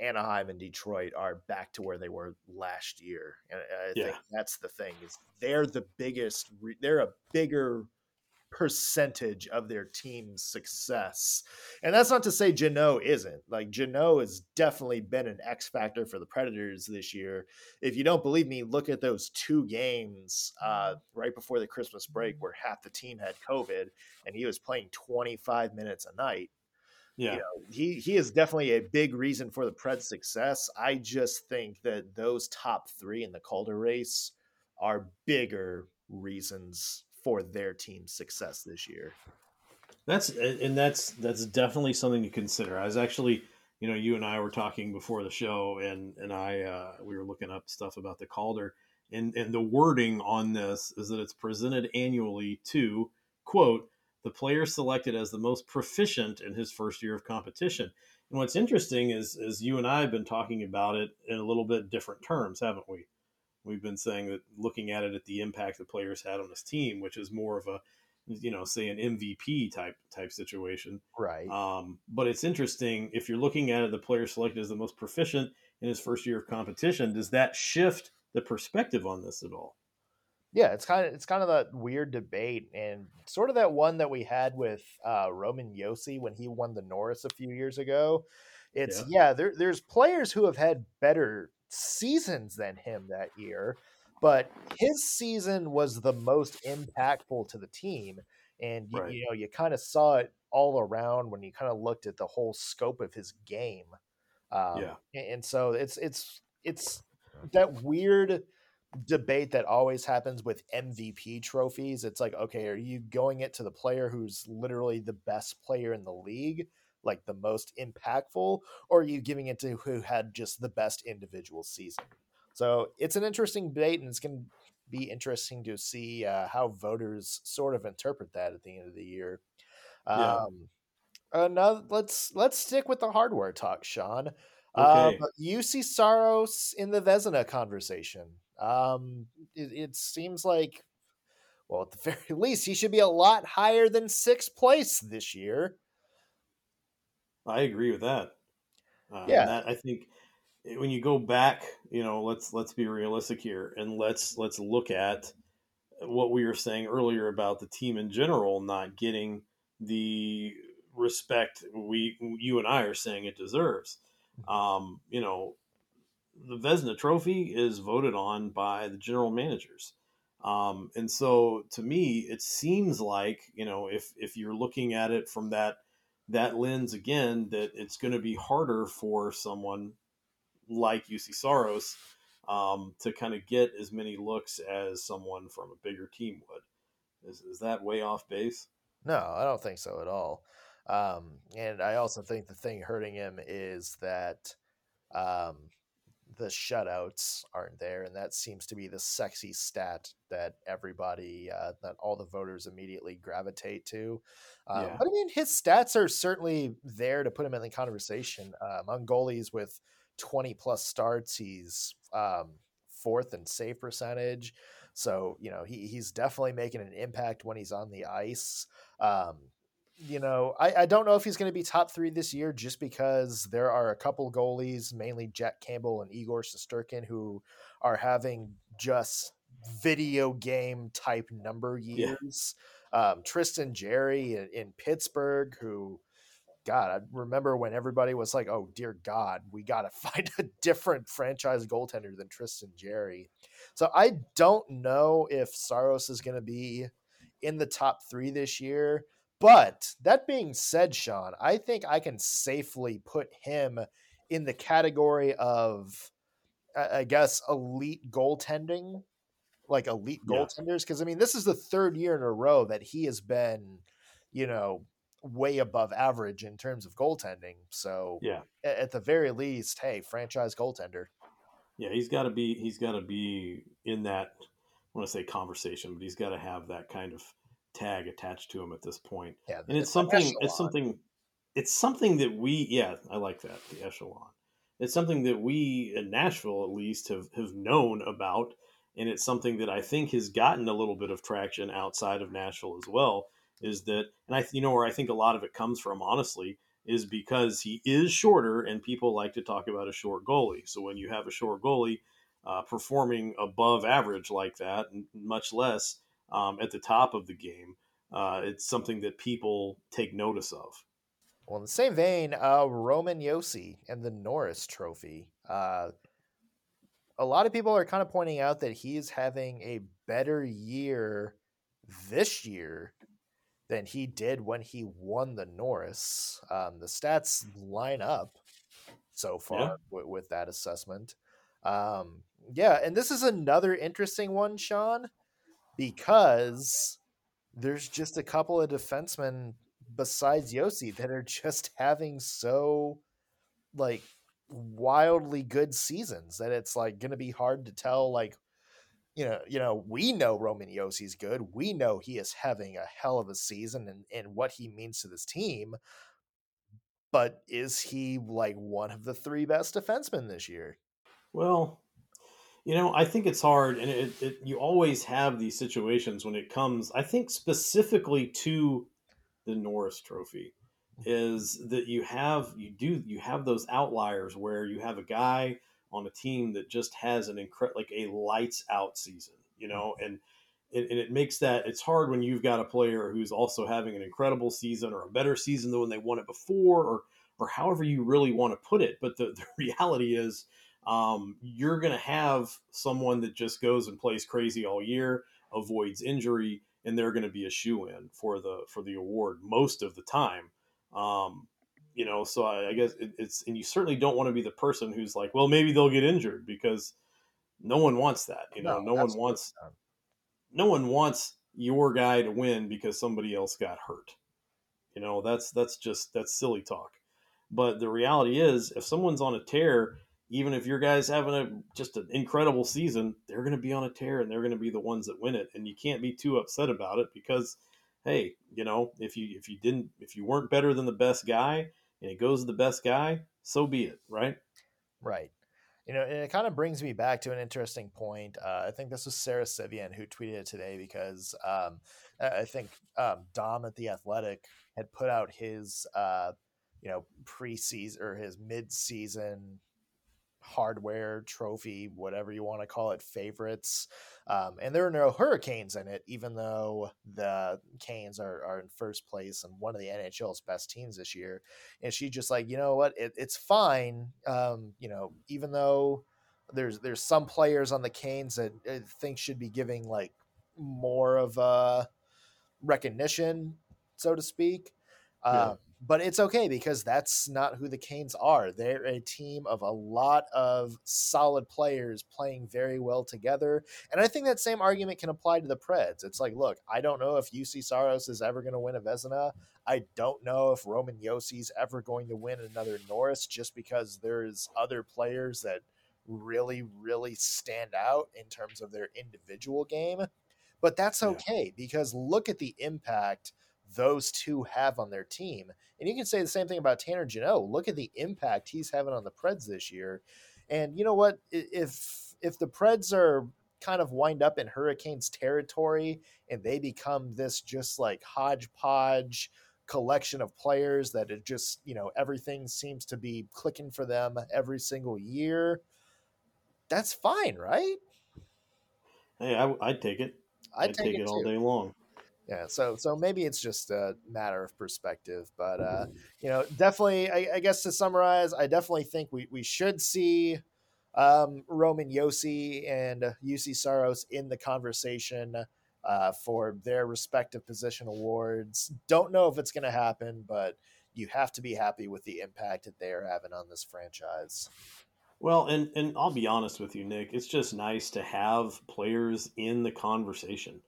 Anaheim and Detroit are back to where they were last year, and I yeah. think that's the thing is they're the biggest. They're a bigger percentage of their team's success, and that's not to say Jeannot isn't. Like Jeannot has definitely been an X factor for the Predators this year. If you don't believe me, look at those two games uh, right before the Christmas break where half the team had COVID, and he was playing 25 minutes a night yeah. You know, he he is definitely a big reason for the Preds' success. I just think that those top three in the Calder race are bigger reasons for their team's success this year. That's and that's that's definitely something to consider. I was actually, you know, you and I were talking before the show, and and I uh, we were looking up stuff about the Calder, and and the wording on this is that it's presented annually to quote the player selected as the most proficient in his first year of competition. And what's interesting is is you and I have been talking about it in a little bit different terms, haven't we? We've been saying that looking at it at the impact the players had on this team, which is more of a you know, say an MVP type type situation. Right. Um, but it's interesting if you're looking at it, the player selected as the most proficient in his first year of competition. Does that shift the perspective on this at all? Yeah, it's kind of it's kind of that weird debate and sort of that one that we had with uh, Roman Josi when he won the Norris a few years ago. It's yeah, yeah there, there's players who have had better seasons than him that year, but his season was the most impactful to the team and you, right. you know you kind of saw it all around when you kind of looked at the whole scope of his game um, yeah and so it's it's it's that weird debate that always happens with MVP trophies it's like okay are you going it to the player who's literally the best player in the league like the most impactful or are you giving it to who had just the best individual season so it's an interesting debate, and it's going to be interesting to see uh, how voters sort of interpret that at the end of the year. Yeah. Um, uh, now let's let's stick with the hardware talk, Sean. Okay. Um, Juuse Saros in the Vezina conversation. Um, it, it, seems like, well, at the very least, he should be a lot higher than sixth place this year. I agree with that. Uh, yeah, that, I think when you go back, you know, let's let's be realistic here and let's let's look at what we were saying earlier about the team in general not getting the respect we you and I are saying it deserves. Mm-hmm. Um, you know, the Vezina Trophy is voted on by the general managers. Um, and so to me, it seems like, you know, if, if you're looking at it from that, that lens again, that it's going to be harder for someone like Juuse Saros um, to kind of get as many looks as someone from a bigger team would. Is, is that way off base? No, I don't think so at all. Um, and I also think the thing hurting him is that um, the shutouts aren't there, and that seems to be the sexy stat that everybody, uh, that all the voters immediately gravitate to. Um, yeah. But I mean, his stats are certainly there to put him in the conversation. Um, on goalies with 20 plus starts. He's um, fourth in save percentage. So, you know, he, he's definitely making an impact when he's on the ice. Um, you know, I, I don't know if he's going to be top three this year just because there are a couple goalies, mainly Jack Campbell and Igor Shesterkin, who are having just video game type number years. Yeah. Um, Tristan Jarry in, in Pittsburgh, who God, I remember when everybody was like, "Oh dear God, we got to find a different franchise goaltender than Tristan Jarry." So I don't know if Saros is going to be in the top three this year. But that being said, Sean, I think I can safely put him in the category of, I guess, elite goaltending, like elite goaltenders. Because I mean, this is the third year in a row that he has been, you know, way above average in terms of goaltending. So yeah, at the very least, hey, franchise goaltender. Yeah, he's got to be he's got to be in that. I want to say conversation, but he's got to have that kind of tag attached to him at this point. Yeah, and it's something. Echelon. It's something. It's something that we. Yeah, I like that the echelon. It's something that we in Nashville at least have have known about, and it's something that I think has gotten a little bit of traction outside of Nashville as well is that, and I, you know, where I think a lot of it comes from, honestly, is because he is shorter, and people like to talk about a short goalie. So when you have a short goalie uh, performing above average like that, and much less um, at the top of the game, uh, it's something that people take notice of. Well, in the same vein, uh, Roman Josi and the Norris Trophy. Uh, a lot of people are kind of pointing out that he's having a better year this year than he did when he won the Norris. Um, the stats line up so far yeah. with, with, that assessment. Um, yeah, and this is another interesting one, Sean, because there's just a couple of defensemen besides Josi that are just having so like wildly good seasons that it's like going to be hard to tell like you know, you know, we know Roman Josi's good. We know he is having a hell of a season and, and what he means to this team. But is he like one of the three best defensemen this year? Well, you know, I think it's hard, and it, it, you always have these situations when it comes. I think specifically to the Norris Trophy, is that you have you do you have those outliers where you have a guy on a team that just has an incredible like a lights out season, you know, mm-hmm. and and, and, it makes that it's hard when you've got a player who's also having an incredible season or a better season than when they won it before or or however you really want to put it. But the, the reality is um, you're going to have someone that just goes and plays crazy all year, avoids injury, and they're going to be a shoe in for the for the award most of the time. Um, you know, so I, I guess it, it's and you certainly don't want to be the person who's like, well, maybe they'll get injured because no one wants that. You know, no, no one wants not. no one wants your guy to win because somebody else got hurt. You know, that's that's just that's silly talk. But the reality is, if someone's on a tear, even if your guy's having a just an incredible season, they're going to be on a tear and they're going to be the ones that win it. And you can't be too upset about it because, hey, you know, if you if you didn't if you weren't better than the best guy, and it goes to the best guy, so be it, right? Right. You know, it kind of brings me back to an interesting point. Uh, I think this was Sara Civian who tweeted it today because um, I think um, Dom at the Athletic had put out his, uh, you know, preseason or his mid-season hardware trophy, whatever you want to call it, favorites. Um, and there are no Hurricanes in it, even though the Canes are, are in first place and one of the NHL's best teams this year. And she just like, you know what, it, it's fine. Um, you know, even though there's there's some players on the Canes that I think should be giving like more of a recognition, so to speak. Yeah. But it's okay because that's not who the Canes are. They're a team of a lot of solid players playing very well together. And I think that same argument can apply to the Preds. It's like, look, I don't know if Juuse Saros is ever going to win a Vezina. I don't know if Roman Josi's ever going to win another Norris just because there's other players that really, really stand out in terms of their individual game. But that's okay yeah. because look at the impact – those two have on their team. And you can say the same thing about Tanner Jeannot. Look at the impact he's having on the Preds this year. And you know what? If if the Preds are kind of wind up in Hurricanes territory and they become this just like hodgepodge collection of players that it just, you know, everything seems to be clicking for them every single year, that's fine, right? Hey, I, would take it. I'd, I'd take, take, it, it all day long yeah so so maybe it's just a matter of perspective but uh you know definitely i, I guess to summarize i definitely think we, we should see um roman josi and juuse saros in the conversation uh, for their respective position awards don't know if it's going to happen but you have to be happy with the impact that they are having on this franchise well, and and I'll be honest with you, Nick. It's just nice to have players in the conversation.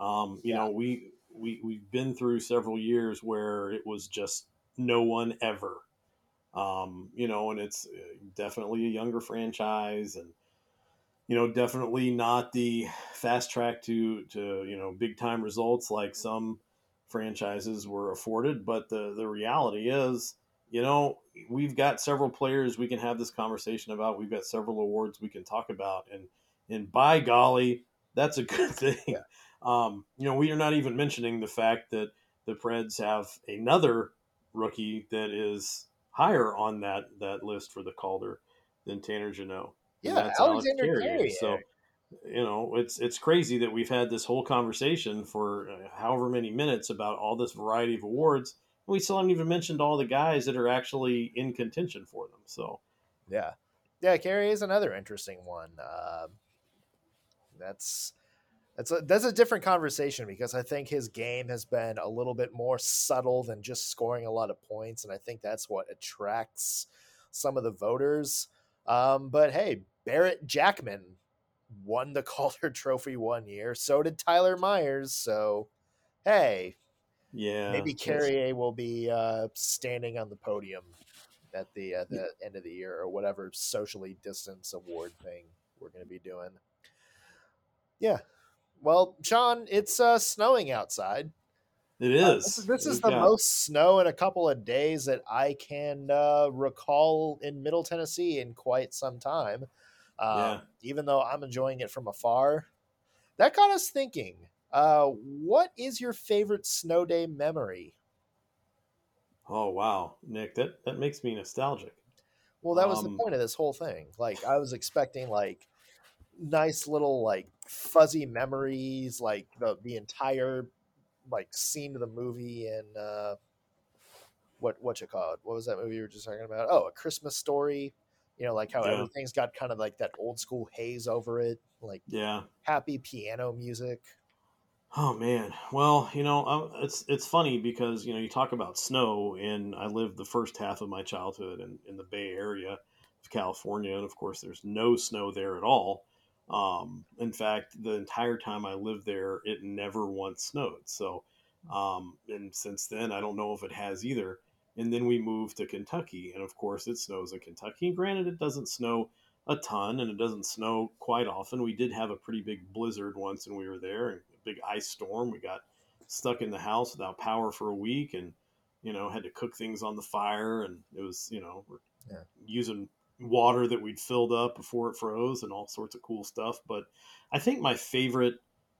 Um, you yeah. know, we we we've been through several years where it was just no one ever. Um, you know, and it's uh, definitely a younger franchise, and you know, definitely not the fast track to to you know big time results like some franchises were afforded. But the the reality is, you know, we've got several players we can have this conversation about. We've got several awards we can talk about, and and by golly, that's a good thing. Yeah. Um, you know, we are not even mentioning the fact that the Preds have another rookie that is higher on that that list for the Calder than Tanner Jeannot. Yeah, that's Alexander Carrier. So, you know, it's it's crazy that we've had this whole conversation for uh, however many minutes about all this variety of awards. And we still haven't even mentioned all the guys that are actually in contention for them. So, yeah, yeah, Carrier is another interesting one. Uh, that's that's a, that's a different conversation because I think his game has been a little bit more subtle than just scoring a lot of points, and I think that's what attracts some of the voters. Um, but hey, Barrett Jackman won the Calder Trophy one year. So did Tyler Myers. So hey, yeah, maybe Carrier will be uh, standing on the podium at the uh, the end of the year or whatever socially distance award thing we're going to be doing. Yeah. Well, Sean, it's uh, snowing outside. It is. Uh, this, this is the got... most snow in a couple of days that I can uh, recall in Middle Tennessee in quite some time. Um, yeah. Even though I'm enjoying it from afar, that got us thinking. Uh, what is your favorite snow day memory? Oh wow, Nick, that that makes me nostalgic. Well, that was um, the point of this whole thing. Like I was expecting like nice little like fuzzy memories, like the the entire like scene of the movie and uh what what you call it? What was that movie you were just talking about? Oh, a Christmas story. You know, like how yeah. everything's got kind of like that old school haze over it, like yeah, happy piano music. Oh man, well, you know, it's it's funny because you know you talk about snow, and I lived the first half of my childhood in, in the Bay Area of California, and of course, there's no snow there at all. Um, in fact, the entire time I lived there, it never once snowed. So, um, and since then, I don't know if it has either. And then we moved to Kentucky, and of course, it snows in Kentucky. And Granted, it doesn't snow a ton, and it doesn't snow quite often. We did have a pretty big blizzard once, and we were there, and a big ice storm. We got stuck in the house without power for a week and, you know, had to cook things on the fire. And it was, you know, we're yeah. using water that we'd filled up before it froze and all sorts of cool stuff. But I think my favorite,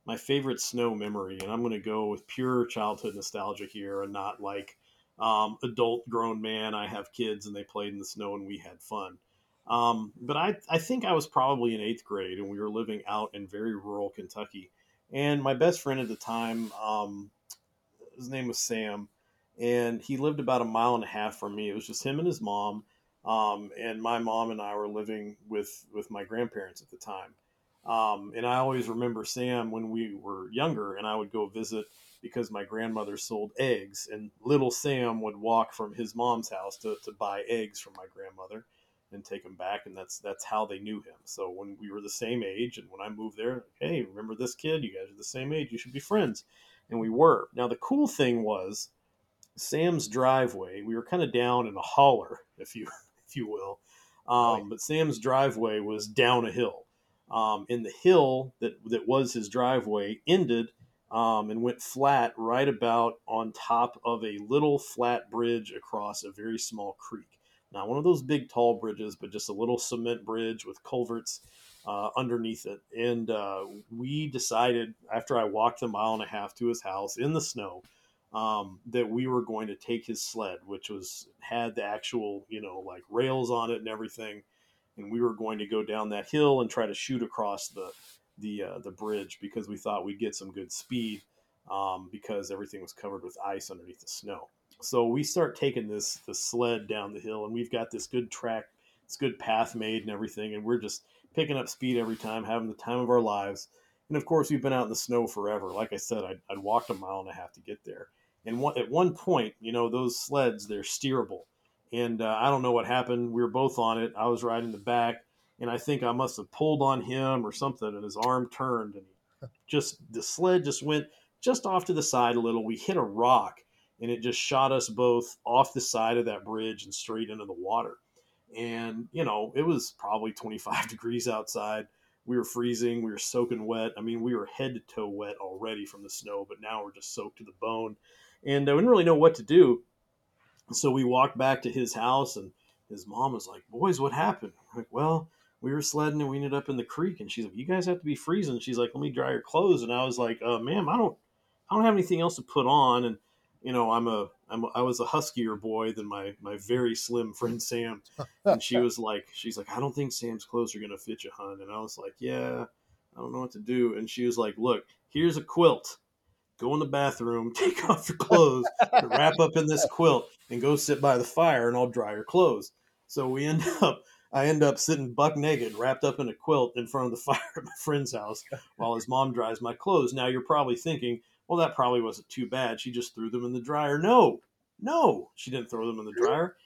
my favorite snow memory, and I'm going to go with pure childhood nostalgia here and not like um, adult grown man. I have kids and they played in the snow and we had fun. Um, but I, I think I was probably in eighth grade and we were living out in very rural Kentucky. And my best friend at the time, um, his name was Sam, and he lived about a mile and a half from me. It was just him and his mom. Um, and my mom and I were living with with my grandparents at the time. Um, and I always remember Sam when we were younger, and I would go visit because my grandmother sold eggs, and little Sam would walk from his mom's house to, to buy eggs from my grandmother and take him back, and that's that's how they knew him. So when we were the same age, and when I moved there, hey, remember this kid? You guys are the same age. You should be friends, and we were. Now the cool thing was Sam's driveway. We were kind of down in a holler, if you if you will, um, but Sam's driveway was down a hill. Um, and the hill that that was his driveway ended um, and went flat right about on top of a little flat bridge across a very small creek. Not one of those big tall bridges, but just a little cement bridge with culverts uh, underneath it. And uh, we decided after I walked a mile and a half to his house in the snow um, that we were going to take his sled, which was had the actual you know like rails on it and everything, and we were going to go down that hill and try to shoot across the the uh, the bridge because we thought we'd get some good speed um, because everything was covered with ice underneath the snow. So we start taking this the sled down the hill, and we've got this good track, this good path made and everything, and we're just picking up speed every time, having the time of our lives. And of course, we've been out in the snow forever. Like I said, I'd, I'd walked a mile and a half to get there. And one, at one point, you know, those sleds they're steerable, and uh, I don't know what happened. We were both on it. I was riding the back, and I think I must have pulled on him or something, and his arm turned, and just the sled just went just off to the side a little. We hit a rock and it just shot us both off the side of that bridge and straight into the water. And, you know, it was probably 25 degrees outside. We were freezing. We were soaking wet. I mean, we were head to toe wet already from the snow, but now we're just soaked to the bone. And uh, we didn't really know what to do. So we walked back to his house, and his mom was like, Boys, what happened? I'm like, well, we were sledding and we ended up in the creek. And she's like, You guys have to be freezing. She's like, Let me dry your clothes. And I was like, uh, Ma'am, I don't, I don't have anything else to put on. And you know, I'm a, I'm a I was a huskier boy than my my very slim friend Sam, and she was like, she's like, I don't think Sam's clothes are gonna fit you, hun. And I was like, yeah, I don't know what to do. And she was like, look, here's a quilt. Go in the bathroom, take off your clothes, wrap up in this quilt, and go sit by the fire, and I'll dry your clothes. So we end up. I end up sitting buck naked, wrapped up in a quilt in front of the fire at my friend's house while his mom dries my clothes. Now you're probably thinking, well, that probably wasn't too bad. She just threw them in the dryer. No, no, she didn't throw them in the dryer.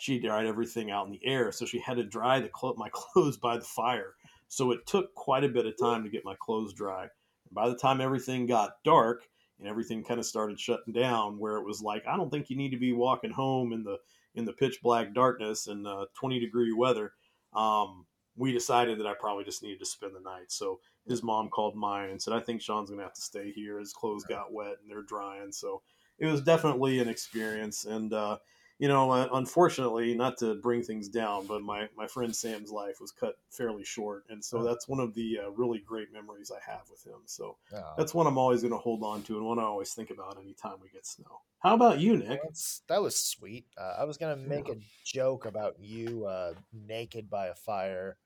She dried everything out in the air. So she had to dry the my clothes by the fire. So it took quite a bit of time to get my clothes dry. And by the time everything got dark, and everything kind of started shutting down. Where it was like, I don't think you need to be walking home in the in the pitch black darkness and uh, 20 degree weather. Um, we decided that I probably just needed to spend the night. So his mom called mine and said, I think Sean's going to have to stay here. His clothes got wet and they're drying. So it was definitely an experience. And, uh, you know, uh, unfortunately, not to bring things down, but my, my friend Sam's life was cut fairly short. And so that's one of the uh, really great memories I have with him. So oh. that's one I'm always going to hold on to and one I always think about anytime we get snow. How about you, Nick? that was sweet. Uh, I was going to make yeah. a joke about you uh, naked by a fire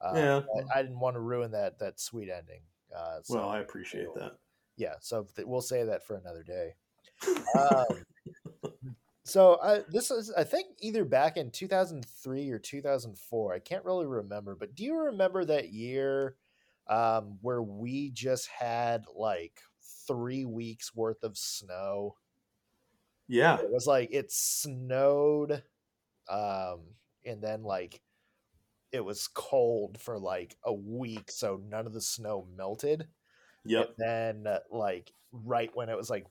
uh, yeah, I, I, didn't want to ruin that that sweet ending. Uh, so, well, I appreciate that. Yeah, so th- we'll say that for another day. Um, so I, this is, I think, either back in 2003 or 2004. I can't really remember, but do you remember that year um, where we just had like three weeks worth of snow? Yeah, it was like it snowed, um, and then like it was cold for like a week, so none of the snow melted. Yep. And then, uh, like, right when it was like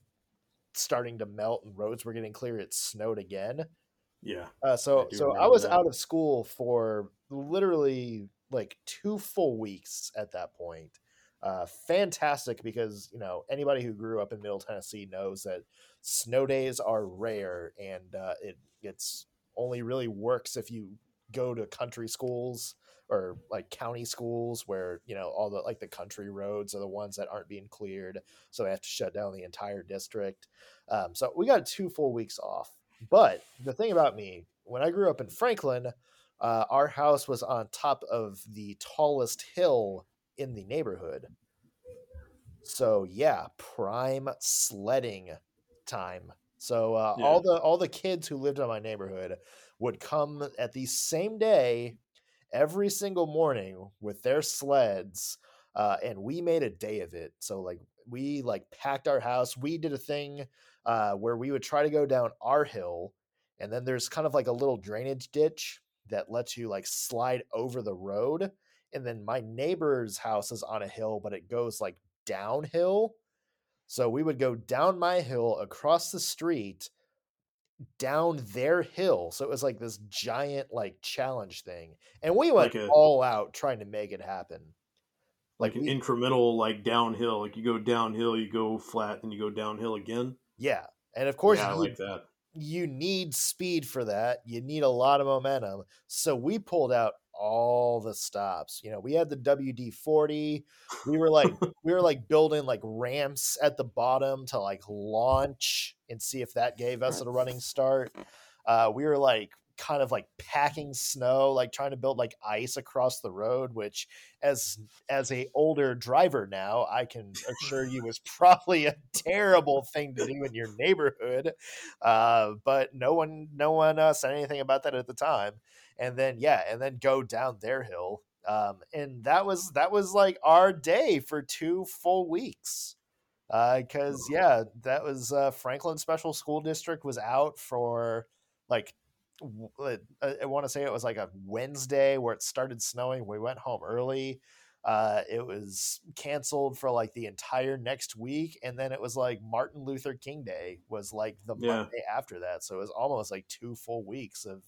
starting to melt and roads were getting clear, it snowed again. Yeah. Uh, so, I so I was that. out of school for literally like two full weeks at that point. Uh, fantastic because you know anybody who grew up in Middle Tennessee knows that snow days are rare, and uh, it it's only really works if you go to country schools or like county schools where you know all the like the country roads are the ones that aren't being cleared so they have to shut down the entire district. Um, so we got two full weeks off. But the thing about me when i grew up in franklin uh, our house was on top of the tallest hill in the neighborhood. So yeah prime sledding time. So uh, yeah. all the all the kids who lived in my neighborhood would come at the same day every single morning with their sleds uh, and we made a day of it. So like we like packed our house we did a thing uh, where we would try to go down our hill and then there's kind of like a little drainage ditch that lets you like slide over the road and then my neighbor's house is on a hill but it goes like downhill. So we would go down my hill across the street down their hill. So it was like this giant like challenge thing. And we went like a, all out trying to make it happen. Like, like an we, incremental like downhill. Like you go downhill, you go flat, then you go downhill again. Yeah. And of course yeah, you, like that. You need speed for that. You need a lot of momentum. So we pulled out all the stops. You know, we had the WD 40. We were like, we were like building like ramps at the bottom to like launch and see if that gave us a running start. Uh, we were like kind of like packing snow like trying to build like ice across the road which as as a older driver now i can assure you was probably a terrible thing to do in your neighborhood uh, but no one no one uh, said anything about that at the time and then yeah, and then go down their hill. Um, and that was that was like our day for two full weeks. Because uh, yeah, that was uh, Franklin Special School District was out for like uh, I want to say it was like a Wednesday where it started snowing. We went home early. Uh, it was canceled for like the entire next week, and then it was like Martin Luther King Day was like the yeah. Monday after that. So it was almost like two full weeks of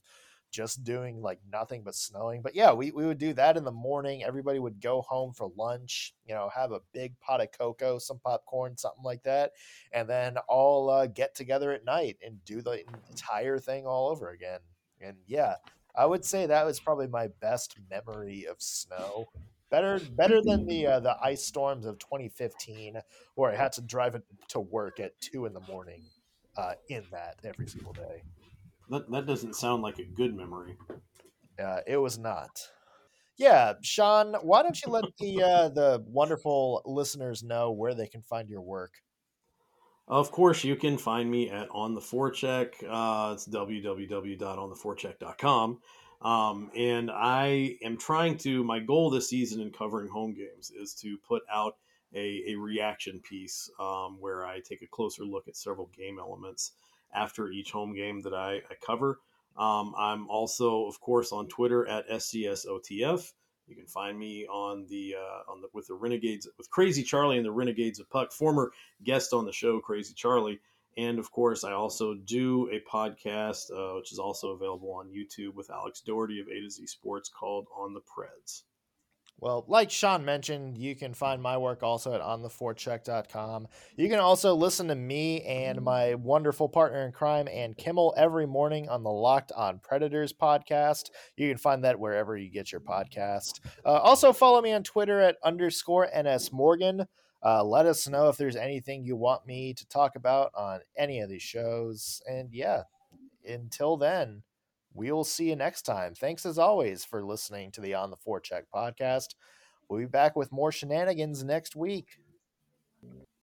just doing like nothing but snowing. But yeah, we, we would do that in the morning. Everybody would go home for lunch, you know, have a big pot of cocoa, some popcorn, something like that, and then all uh, get together at night and do the entire thing all over again. And yeah, I would say that was probably my best memory of snow. Better, better than the uh, the ice storms of 2015, where I had to drive it to work at two in the morning. Uh, in that every single day. That that doesn't sound like a good memory. Uh, it was not. Yeah, Sean, why don't you let the uh, the wonderful listeners know where they can find your work? Of course, you can find me at On the Forecheck. Uh, it's www.ontheforecheck.com. Um, and I am trying to, my goal this season in covering home games is to put out a, a reaction piece um, where I take a closer look at several game elements after each home game that I, I cover. Um, I'm also, of course, on Twitter at SCSOTF. You can find me on the uh, on the with the Renegades with Crazy Charlie and the Renegades of Puck, former guest on the show, Crazy Charlie. And of course, I also do a podcast, uh, which is also available on YouTube with Alex Doherty of A to Z Sports called On the Preds. Well, like Sean mentioned, you can find my work also at ontheforecheck.com. You can also listen to me and my wonderful partner in crime, Ann Kimmel, every morning on the Locked on Predators podcast. You can find that wherever you get your podcast. Uh, also, follow me on Twitter at underscore NS Morgan. Uh, let us know if there's anything you want me to talk about on any of these shows. And yeah, until then, we will see you next time. Thanks as always for listening to the On the Forecheck podcast. We'll be back with more shenanigans next week.